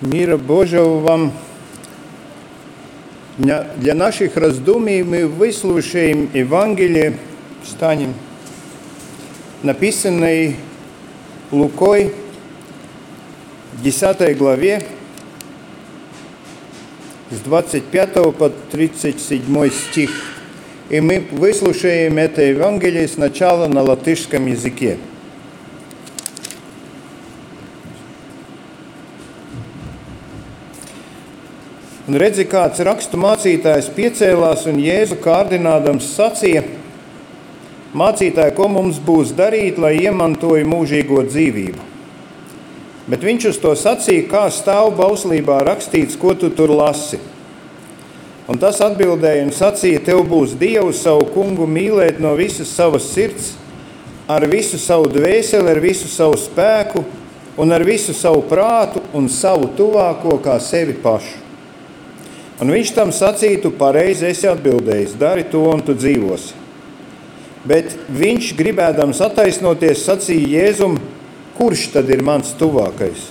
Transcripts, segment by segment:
Мира Божьего вам. Для наших раздумий мы выслушаем Евангелие, станем, написанное Лукой, 10 главе, с 25 по 37 стих. И мы выслушаем это Евангелие сначала на латышском языке. Un redzi, kāds rakstu mācītājs piecēlās un Jēzu kārdinādams sacīja: Mācītāji, ko mums būs darīt, lai iemantoju mūžīgo dzīvību? Bet viņš uz to sacīja, kā stāv bauslībā rakstīts, ko tu tur lasi. Un tas atbildēja un sacīja, tev būs Dievs savu kungu mīlēt no visas savas sirds, ar visu savu dvēseli, ar visu savu spēku un ar visu savu prātu un savu tuvāko kā sevi pašu. Un viņš tam sacītu, pareizi esi atbildējis, dari to un tu dzīvosi. Bet viņš, gribēdams attaisnoties, sacīja Jēzum, kurš tad ir mans tuvākais?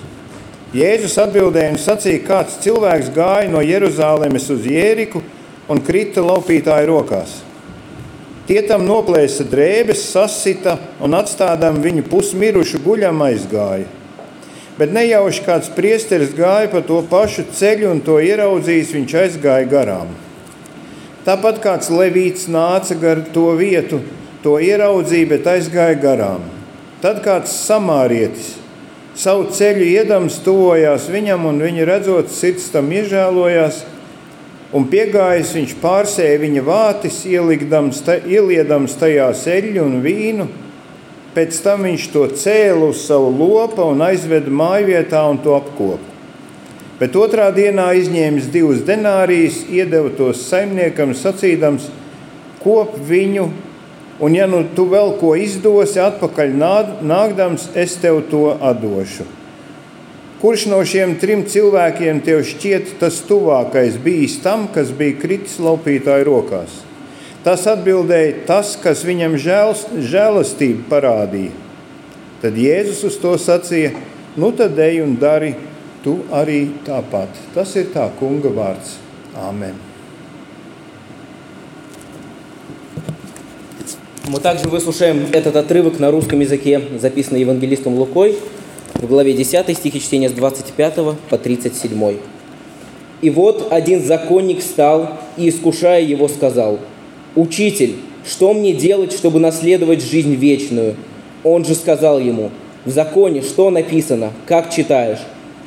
Jēzus atbildēja un sacīja, kāds cilvēks gāja no Jeruzalemes uz Jēriku un krita laupītāju rokās. Tie tam noplēsa drēbes, sasita un atstādām viņu pusmirušu guļam aizgāja. Bet nejauši kāds priesteris gāja pa to pašu ceļu un to ieraudzījis, viņš aizgāja garām. Tāpat kāds levīts nāca gar to vietu, to ieraudzīja, bet aizgāja garām. Tad kāds samārietis savu ceļu iedams tuvojās viņam, un viņa redzot, sirds tam iežēlojās, un piegājis viņš pārsēja viņa vātis, ieliedams tajā eļļu un vīnu Pēc tam viņš to cēla uz savu lopu un aizveda mājvietā un to apkopa. Bet otrā dienā izņēmis divus denārijas, iedeva tos saimniekam, sacīdams, kop viņu, un, ja nu tu vēl ko izdosi, atpakaļ nākdams, es tev to atdošu. Kurš no šiem trim cilvēkiem tev šķiet tas tuvākais bijis tam, kas bija kritis laupītāju rokās? Tas atbildēja tas, kas viņam žēlastību parādīja. Tad Jēzus uz to sacīja: Nu, tad ej un dari tu arī tāpat. Tas ir tā kunga vārds. Āmen. Мы также выслушаем этот отрывок на русском языке, записанный евангелистом Лукой в главе 10 стихи чтения с 25 по 37. «И вот один законник стал и, искушая его, сказал – «Учитель, что мне делать, чтобы наследовать жизнь вечную?» Он же сказал ему, «В законе что написано? Как читаешь?»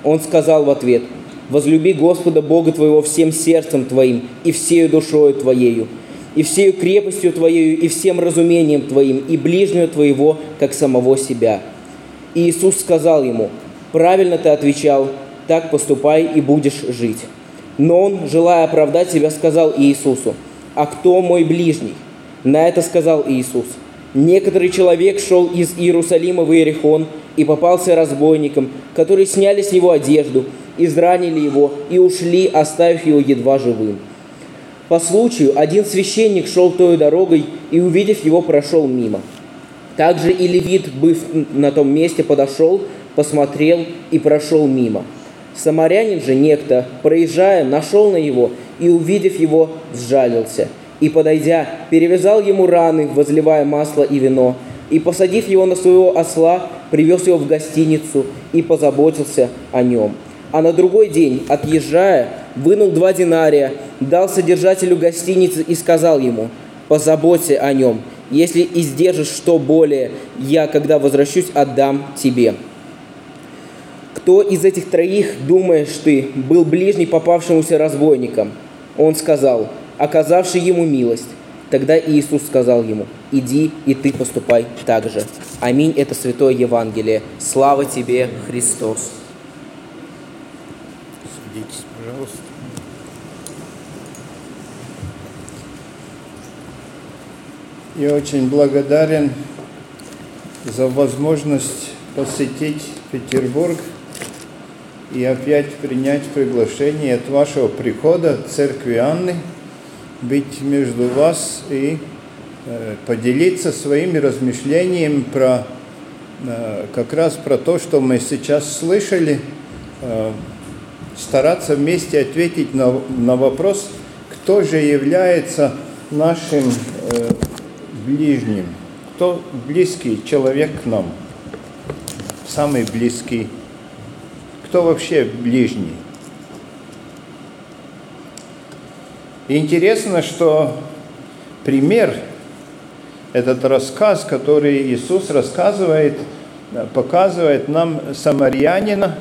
Он сказал в ответ, «Возлюби Господа Бога твоего всем сердцем твоим и всею душою твоею, и всею крепостью твоею, и всем разумением твоим, и ближнего твоего, как самого себя». И Иисус сказал ему, «Правильно ты отвечал, так поступай и будешь жить». Но он, желая оправдать себя, сказал Иисусу, а кто мой ближний? На это сказал Иисус. Некоторый человек шел из Иерусалима в Иерихон и попался разбойникам, которые сняли с него одежду, изранили его и ушли, оставив его едва живым. По случаю один священник шел той дорогой и, увидев его, прошел мимо. Также и левит, быв на том месте, подошел, посмотрел и прошел мимо. Самарянин же некто, проезжая, нашел на его и, увидев его, сжалился. И, подойдя, перевязал ему раны, возливая масло и вино, и, посадив его на своего осла, привез его в гостиницу и позаботился о нем. А на другой день, отъезжая, вынул два динария, дал содержателю гостиницы и сказал ему, «Позаботься о нем, если издержишь что более, я, когда возвращусь, отдам тебе». Кто из этих троих, думаешь ты, был ближний попавшемуся разбойникам? Он сказал, оказавший ему милость. Тогда Иисус сказал ему, иди и ты поступай так же. Аминь, это Святое Евангелие. Слава тебе, Христос. Садитесь, пожалуйста. Я очень благодарен за возможность посетить Петербург и опять принять приглашение от вашего прихода Церкви Анны, быть между вас и э, поделиться своими размышлениями про э, как раз про то, что мы сейчас слышали, э, стараться вместе ответить на, на вопрос, кто же является нашим э, ближним, кто близкий человек к нам, самый близкий, кто вообще ближний. Интересно, что пример, этот рассказ, который Иисус рассказывает, показывает нам самарянина,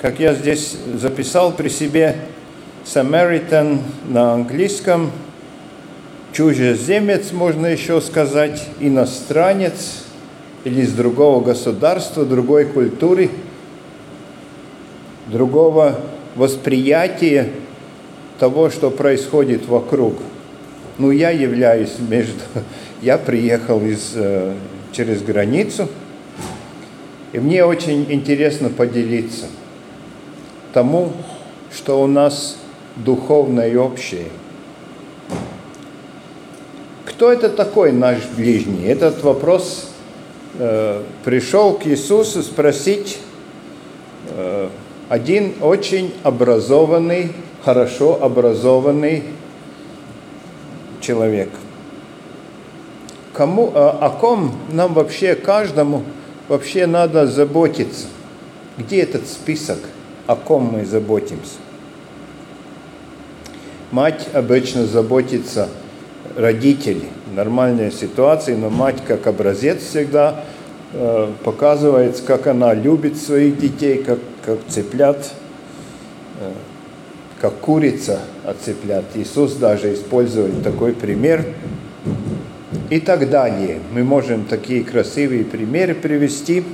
как я здесь записал при себе, Samaritan на английском, чужеземец, можно еще сказать, иностранец или из другого государства, другой культуры, другого восприятия того, что происходит вокруг. Ну, я являюсь между... Я приехал из, э, через границу, и мне очень интересно поделиться тому, что у нас духовное и общее. Кто это такой наш ближний? Этот вопрос э, пришел к Иисусу спросить э, один очень образованный хорошо образованный человек. Кому, о, о ком нам вообще, каждому вообще надо заботиться? Где этот список, о ком мы заботимся? Мать обычно заботится родителей. Нормальная ситуация, но мать как образец всегда показывает, как она любит своих детей, как, как цыплят э, как курица от цыплят. Иисус даже использует такой пример. И так далее. Мы можем такие красивые примеры привести.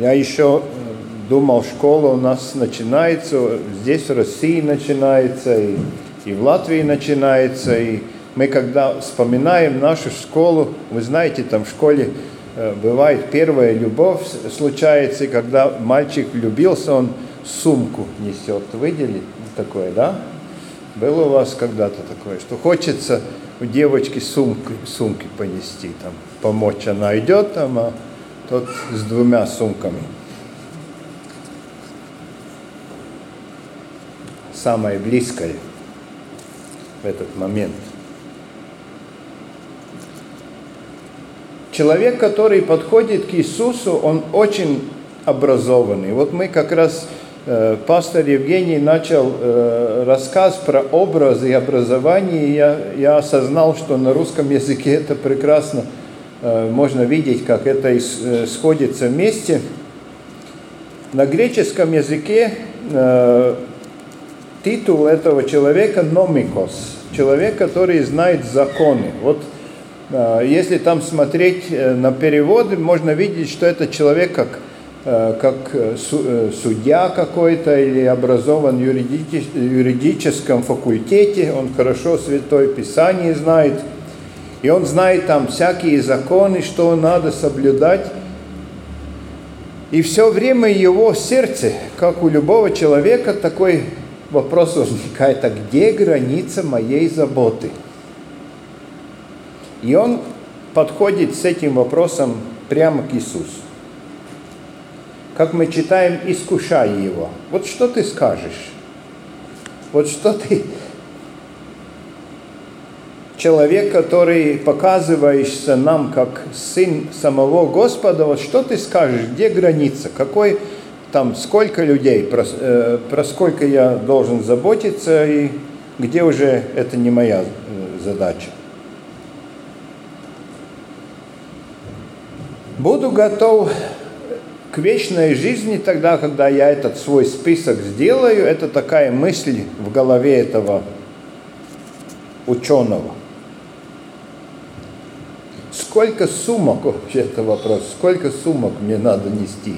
Я еще э, думал, школа у нас начинается, здесь в России начинается, и, и в Латвии начинается, и мы когда вспоминаем нашу школу, вы знаете, там в школе Э, бывает первая любовь случается, когда мальчик влюбился, он сумку несет. Видели такое, да? Было у вас когда-то такое, что хочется у девочки сумки, сумки понести, там, помочь. Она идет там, а тот с двумя сумками. Самое близкое в этот момент – Человек, который подходит к Иисусу, он очень образованный. Вот мы как раз, э, пастор Евгений начал э, рассказ про образы и образование, и я, я осознал, что на русском языке это прекрасно э, можно видеть, как это э, сходится вместе. На греческом языке э, титул этого человека номикос, человек, который знает законы. Вот если там смотреть э, на переводы, можно видеть, что это человек как, э, как э, судья какой-то или образован в юридическом факультете, он хорошо Святое Писание знает, и он знает там всякие законы, что надо соблюдать. И все время его сердце, как у любого человека, такой вопрос возникает, а где граница моей заботы – и он подходит с этим вопросом прямо к Иисусу. Как мы читаем, искушая его. Вот что ты скажешь? Вот что ты... Человек, который показываешься нам как сын самого Господа, вот что ты скажешь, где граница, какой там, сколько людей, про, э, про сколько я должен заботиться и где уже это не моя э, задача. Буду готов к вечной жизни тогда, когда я этот свой список сделаю. Это такая мысль в голове этого ученого. Сколько сумок, вообще это вопрос, сколько сумок мне надо нести?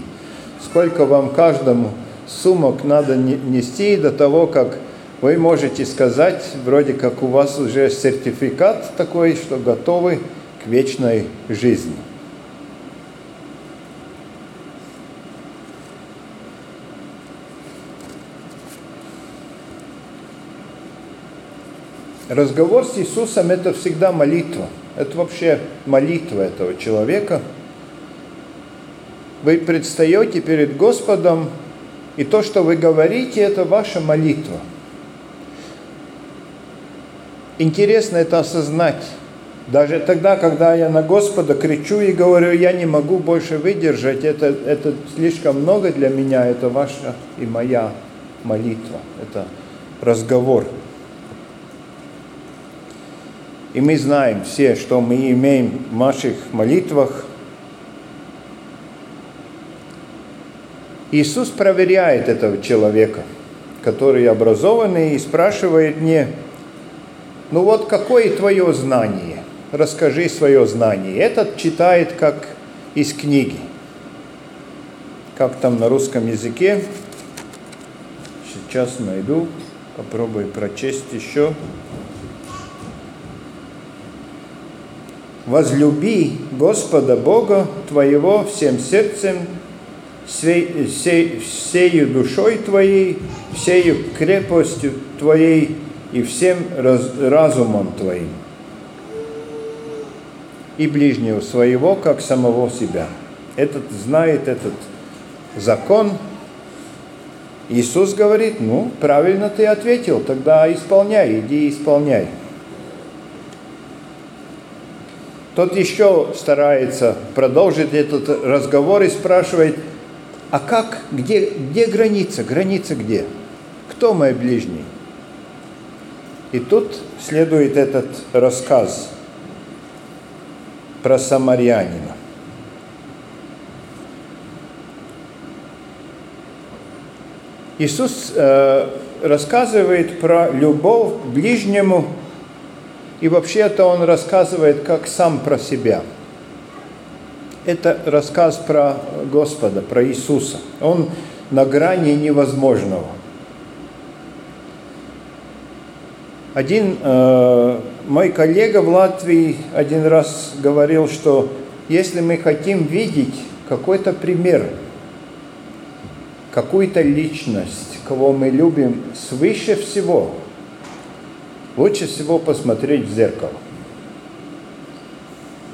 Сколько вам каждому сумок надо нести до того, как вы можете сказать, вроде как у вас уже сертификат такой, что готовы к вечной жизни. Разговор с Иисусом – это всегда молитва. Это вообще молитва этого человека. вы предстаете перед Господом, и то, что вы говорите, это ваша молитва. Интересно это осознать. Даже тогда, когда я на Господа кричу и говорю, я не могу больше выдержать, это, это слишком много для меня, это ваша и моя молитва, это разговор. И мы знаем все, что мы имеем в наших молитвах. Иисус проверяет этого человека, который образованный, и спрашивает мне, ну вот какое твое знание? Расскажи свое знание. Этот читает как из книги. Как там на русском языке? Сейчас найду, попробую прочесть еще. Возлюби Господа Бога твоего всем сердцем, всей, всей, всею душой твоей, всею крепостью твоей и всем раз, разумом твоим, и ближнего своего, как самого себя. Этот знает этот закон. Иисус говорит, ну, правильно ты ответил, тогда исполняй, иди исполняй. Тот еще старается продолжить этот разговор и спрашивает, а как, где, где граница, граница где? Кто мой ближний? И тут следует этот рассказ про самарянина. Иисус э, рассказывает про любовь к ближнему и вообще-то он рассказывает как сам про себя. Это рассказ про Господа, про Иисуса. Он на грани невозможного. Один э, мой коллега в Латвии один раз говорил, что если мы хотим видеть какой-то пример, какую-то личность, кого мы любим свыше всего – лучше всего посмотреть в зеркало.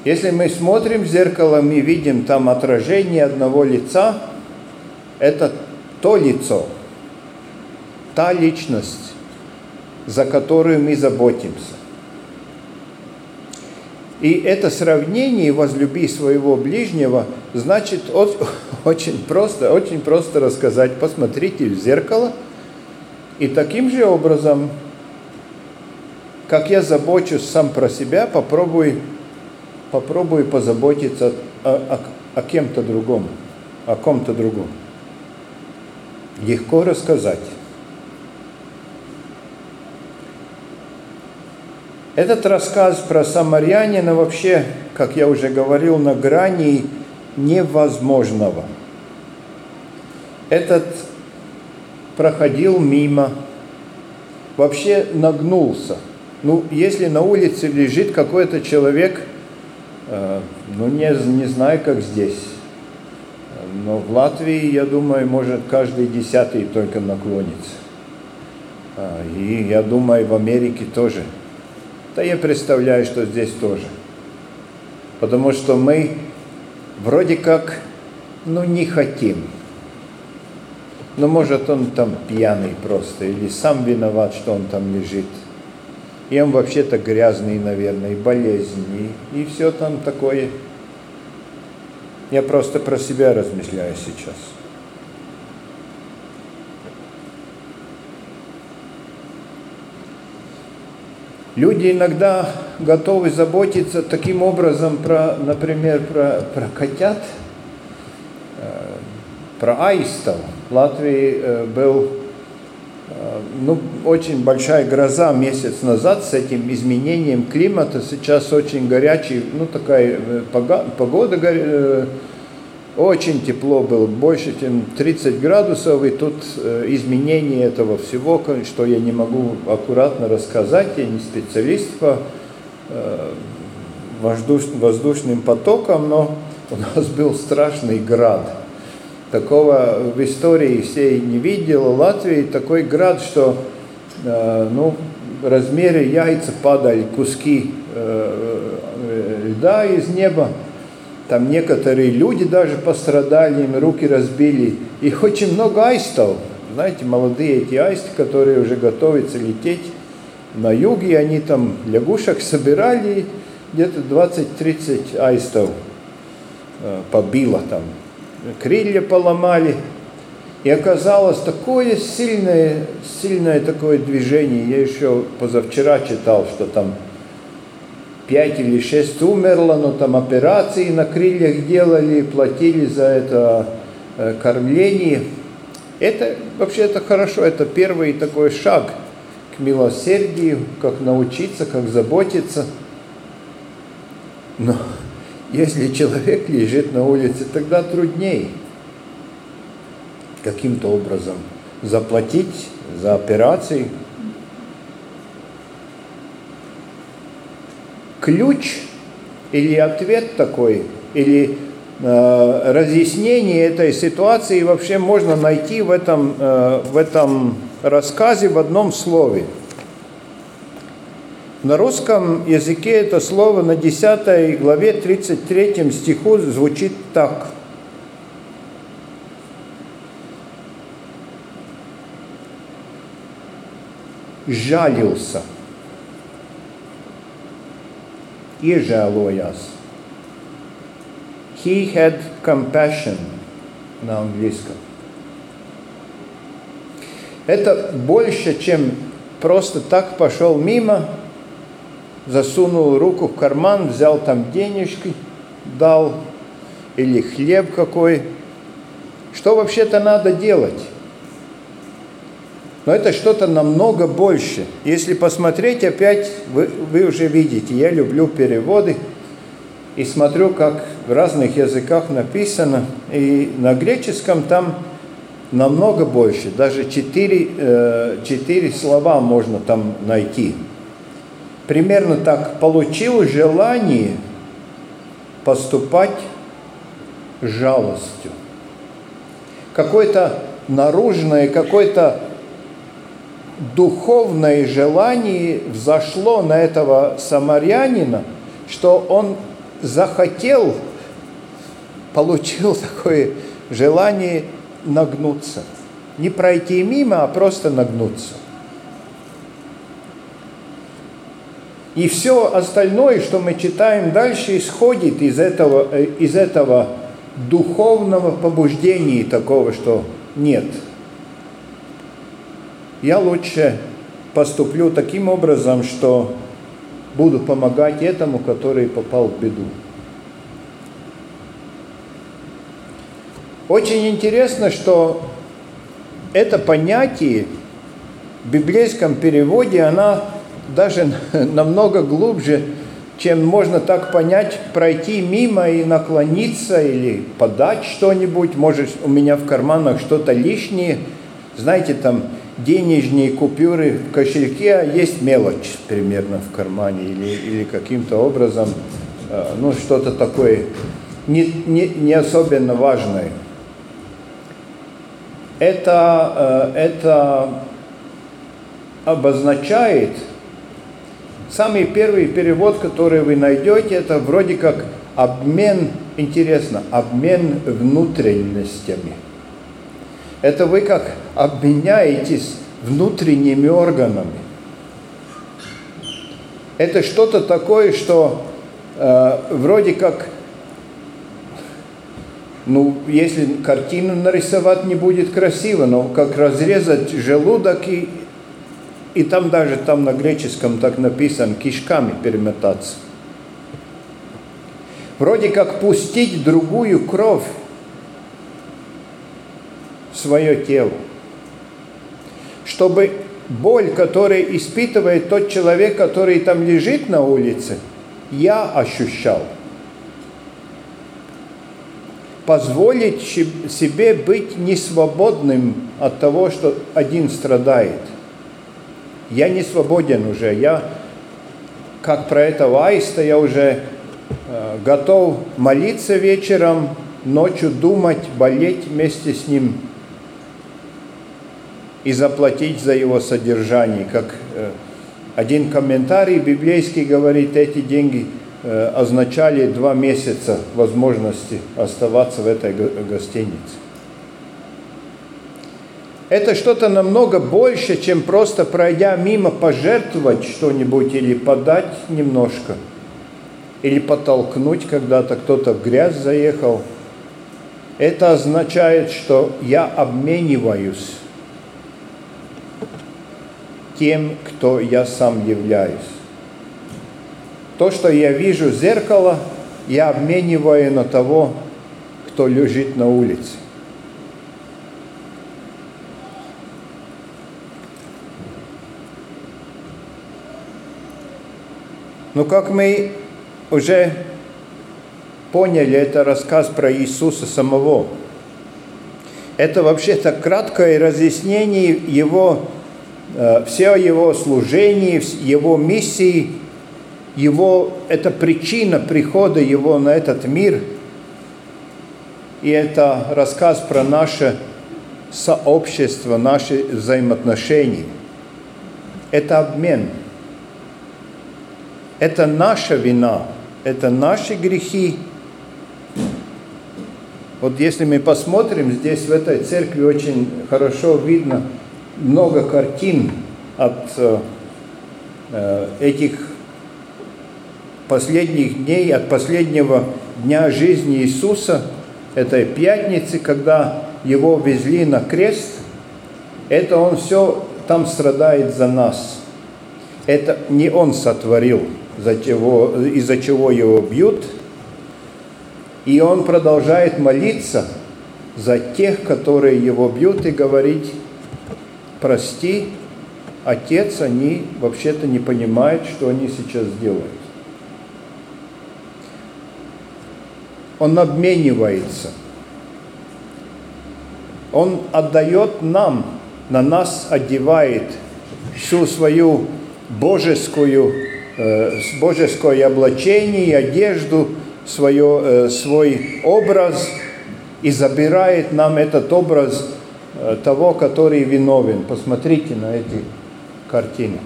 Если мы смотрим в зеркало, мы видим там отражение одного лица, это то лицо, та личность, за которую мы заботимся. И это сравнение «возлюби своего ближнего» значит очень просто, очень просто рассказать, посмотрите в зеркало, и таким же образом как я забочусь сам про себя, попробуй, попробуй позаботиться о, о, о кем-то другом, о ком-то другом. Легко рассказать. Этот рассказ про самарянина вообще, как я уже говорил, на грани невозможного. Этот проходил мимо, вообще нагнулся – ну, если на улице лежит какой-то человек, э, ну, не, не знаю, как здесь, но в Латвии, я думаю, может каждый десятый только наклонится. А, и я думаю, в Америке тоже. Да я представляю, что здесь тоже. Потому что мы вроде как, ну, не хотим. Но может он там пьяный просто, или сам виноват, что он там лежит и он вообще-то грязный, наверное, и болезненный, и все там такое. Я просто про себя размышляю сейчас. Люди иногда готовы заботиться таким образом про, например, про, про котят, э, про аистов. В Латвии э, был ну, очень большая гроза месяц назад с этим изменением климата. Сейчас очень горячий, ну, такая э, погода, э, очень тепло было, больше, чем 30 градусов, и тут э, изменение этого всего, что я не могу аккуратно рассказать, я не специалист по воздушным потокам, но у нас был страшный град – Такого в истории всей не видела. Латвии такой град, что э, ну, размере яйца падали куски э, э, льда из неба. Там некоторые люди даже пострадали, им руки разбили. И очень много аистов. Знаете, молодые эти аисты, которые уже готовятся лететь на юге, они там лягушек собирали, где-то 20-30 аистов э, побило там. Крылья поломали. И оказалось такое сильное, сильное такое движение. Я еще позавчера читал, что там пять или шесть умерло, но там операции на крыльях делали, платили за это э, кормление. Это вообще это хорошо, это первый такой шаг к милосердию, как научиться, как заботиться. Но если человек лежит на улице, тогда труднее каким-то образом заплатить за операции – ключ или ответ такой, или э, разъяснение этой ситуации вообще можно найти в этом, э, в этом рассказе в одном слове. На русском языке это слово на 10 главе 33 стиху звучит так. Жалился – iežēlojās. He had compassion на английском. Это больше, чем просто так пошел мимо, засунул руку в карман, взял там денежки, дал, или хлеб какой. Что вообще-то надо делать? Но это что-то намного больше. Если посмотреть опять, вы, вы уже видите, я люблю переводы и смотрю, как в разных языках написано. И на греческом там намного больше, даже четыре, э, четыре слова можно там найти. Примерно так, получил желание поступать жалостью. Какое-то наружное, какое-то духовное желание взошло на этого самарянина, что он захотел, получил такое желание нагнуться. Не пройти мимо, а просто нагнуться. И все остальное, что мы читаем дальше, исходит из этого, э, из этого духовного побуждения такого, что нет – я лучше поступлю таким образом, что буду помогать этому, который попал в беду. Очень интересно, что это понятие в библейском переводе, она даже намного глубже, чем можно так понять, пройти мимо и наклониться или подать что-нибудь. Может, у меня в карманах что-то лишнее. Знаете, там денежные купюры в кошельке, а есть мелочь примерно в кармане или, или каким-то образом, э, ну, что-то такое не, не, не особенно важное. Это, э, это обозначает, самый первый перевод, который вы найдете, это вроде как обмен, интересно, обмен внутренностями – это вы как обменяетесь внутренними органами. Это что-то такое, что э, вроде как, ну, если картину нарисовать не будет красиво, но как разрезать желудок и, и там даже там на греческом так написано, кишками перемотаться. Вроде как пустить другую кровь свое тело. Чтобы боль, которую испытывает тот человек, который там лежит на улице, я ощущал. Позволить себе быть несвободным от того, что один страдает. Я не свободен уже. Я, как про этого аиста, я уже э, готов молиться вечером, ночью думать, болеть вместе с ним – и заплатить за его содержание. Как э, один комментарий библейский говорит, эти деньги э, означали два месяца возможности оставаться в этой гостинице. Это что-то намного больше, чем просто пройдя мимо пожертвовать что-нибудь или подать немножко, или подтолкнуть когда-то кто-то в грязь заехал. Это означает, что я обмениваюсь тем, кто я сам являюсь. То, что я вижу в зеркало, я обмениваю на того, кто лежит на улице. Но как мы уже поняли, это рассказ про Иисуса самого. Это вообще-то краткое разъяснение его Э, все его служение, его миссии, его, это причина прихода его на этот мир. И это рассказ про наше сообщество, наши взаимоотношения. Это обмен. Это наша вина, это наши грехи. Вот если мы посмотрим, здесь в этой церкви очень хорошо видно – много картин от э, э, этих последних дней, от последнего дня жизни Иисуса, этой пятницы, когда его везли на крест, это он все там страдает за нас. Это не он сотворил, из-за чего его бьют. И он продолжает молиться за тех, которые его бьют, и говорить, прости, отец, они вообще-то не понимают, что они сейчас делают. Он обменивается. Он отдает нам, на нас одевает всю свою божескую, божеское облачение, одежду, свое, э, свой образ и забирает нам этот образ Э, того, который виновен. Посмотрите на эти картины.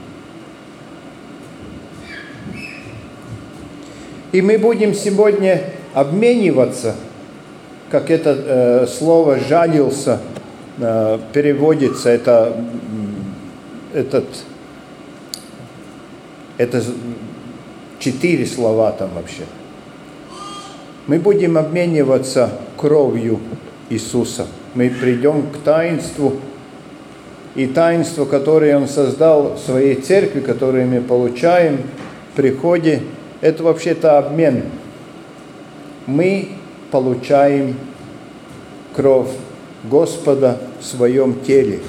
И мы будем сегодня обмениваться, как это э, слово «жалился» э, переводится, это, этот, это четыре слова там вообще. Мы будем обмениваться кровью Иисуса – мы придем к таинству, и таинство, которое Он создал в своей церкви, которое мы получаем в приходе, это вообще-то обмен. Мы получаем кровь Господа в своем теле.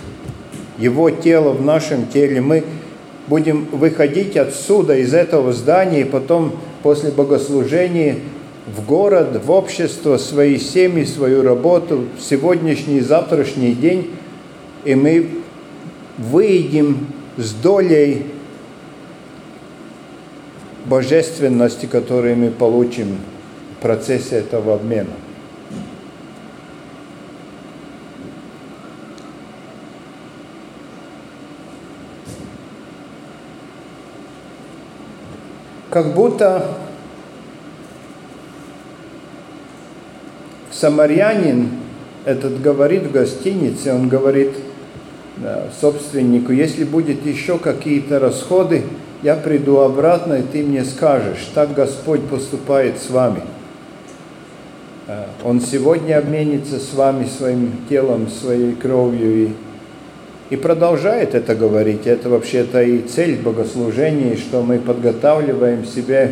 Его тело в нашем теле. Мы будем выходить отсюда, из этого здания, и потом после богослужения в город, в общество, свои семьи, свою работу, сегодняшний и завтрашний день, и мы выйдем с долей божественности, которую мы получим в процессе этого обмена. Как будто самарянин этот говорит в гостинице, он говорит собственнику, если будет еще какие-то расходы, я приду обратно, и ты мне скажешь, так Господь поступает с вами. А, он сегодня обменится с вами своим телом, своей кровью и, и продолжает это говорить. Это вообще-то и цель богослужения, что мы подготавливаем себя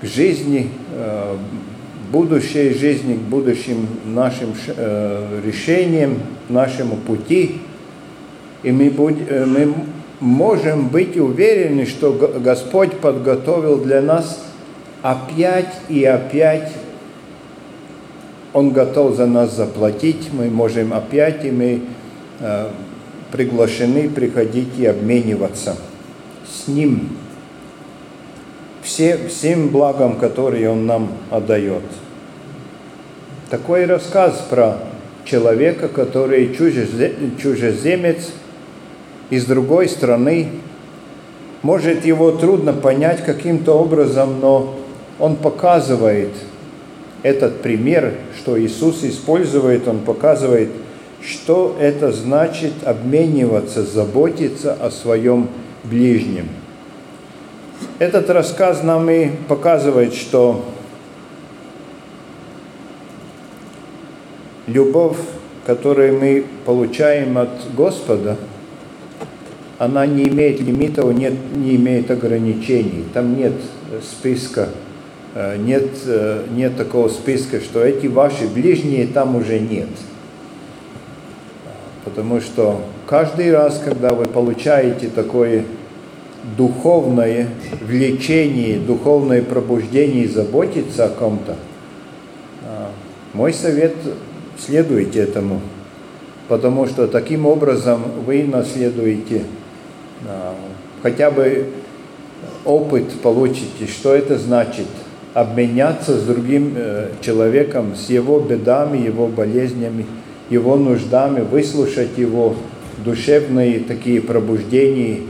к жизни, а, будущей жизни, к будущим нашим э, решениям, нашему пути. И мы, будь, э, мы можем быть уверены, что Господь подготовил для нас опять и опять Он готов за нас заплатить, мы можем опять, и мы э, приглашены приходить и обмениваться с Ним все, всем благом, которые Он нам отдает. Такой рассказ про человека, который чужеземец из другой страны. Может, его трудно понять каким-то образом, но он показывает этот пример, что Иисус использует, он показывает, что это значит обмениваться, заботиться о своем ближнем. Этот рассказ нам и показывает, что любовь, которую мы получаем от Господа, она не имеет лимитов, нет, не имеет ограничений. Там нет списка, э, нет, э, нет такого списка, что эти ваши ближние там уже нет. Потому что каждый раз, когда вы получаете такое духовное влечение, духовное пробуждение и заботиться о ком-то, э, мой совет – следуйте этому, потому что таким образом вы наследуете хотя бы опыт получите, что это значит обменяться с другим э, человеком, с его бедами, его болезнями, его нуждами, выслушать его душевные такие пробуждения.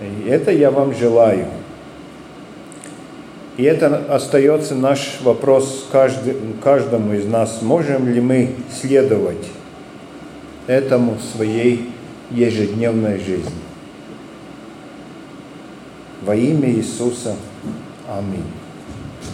И это я вам желаю. И это остается наш вопрос каждому из нас. Можем ли мы следовать этому в своей ежедневной жизни? Во имя Иисуса. Аминь.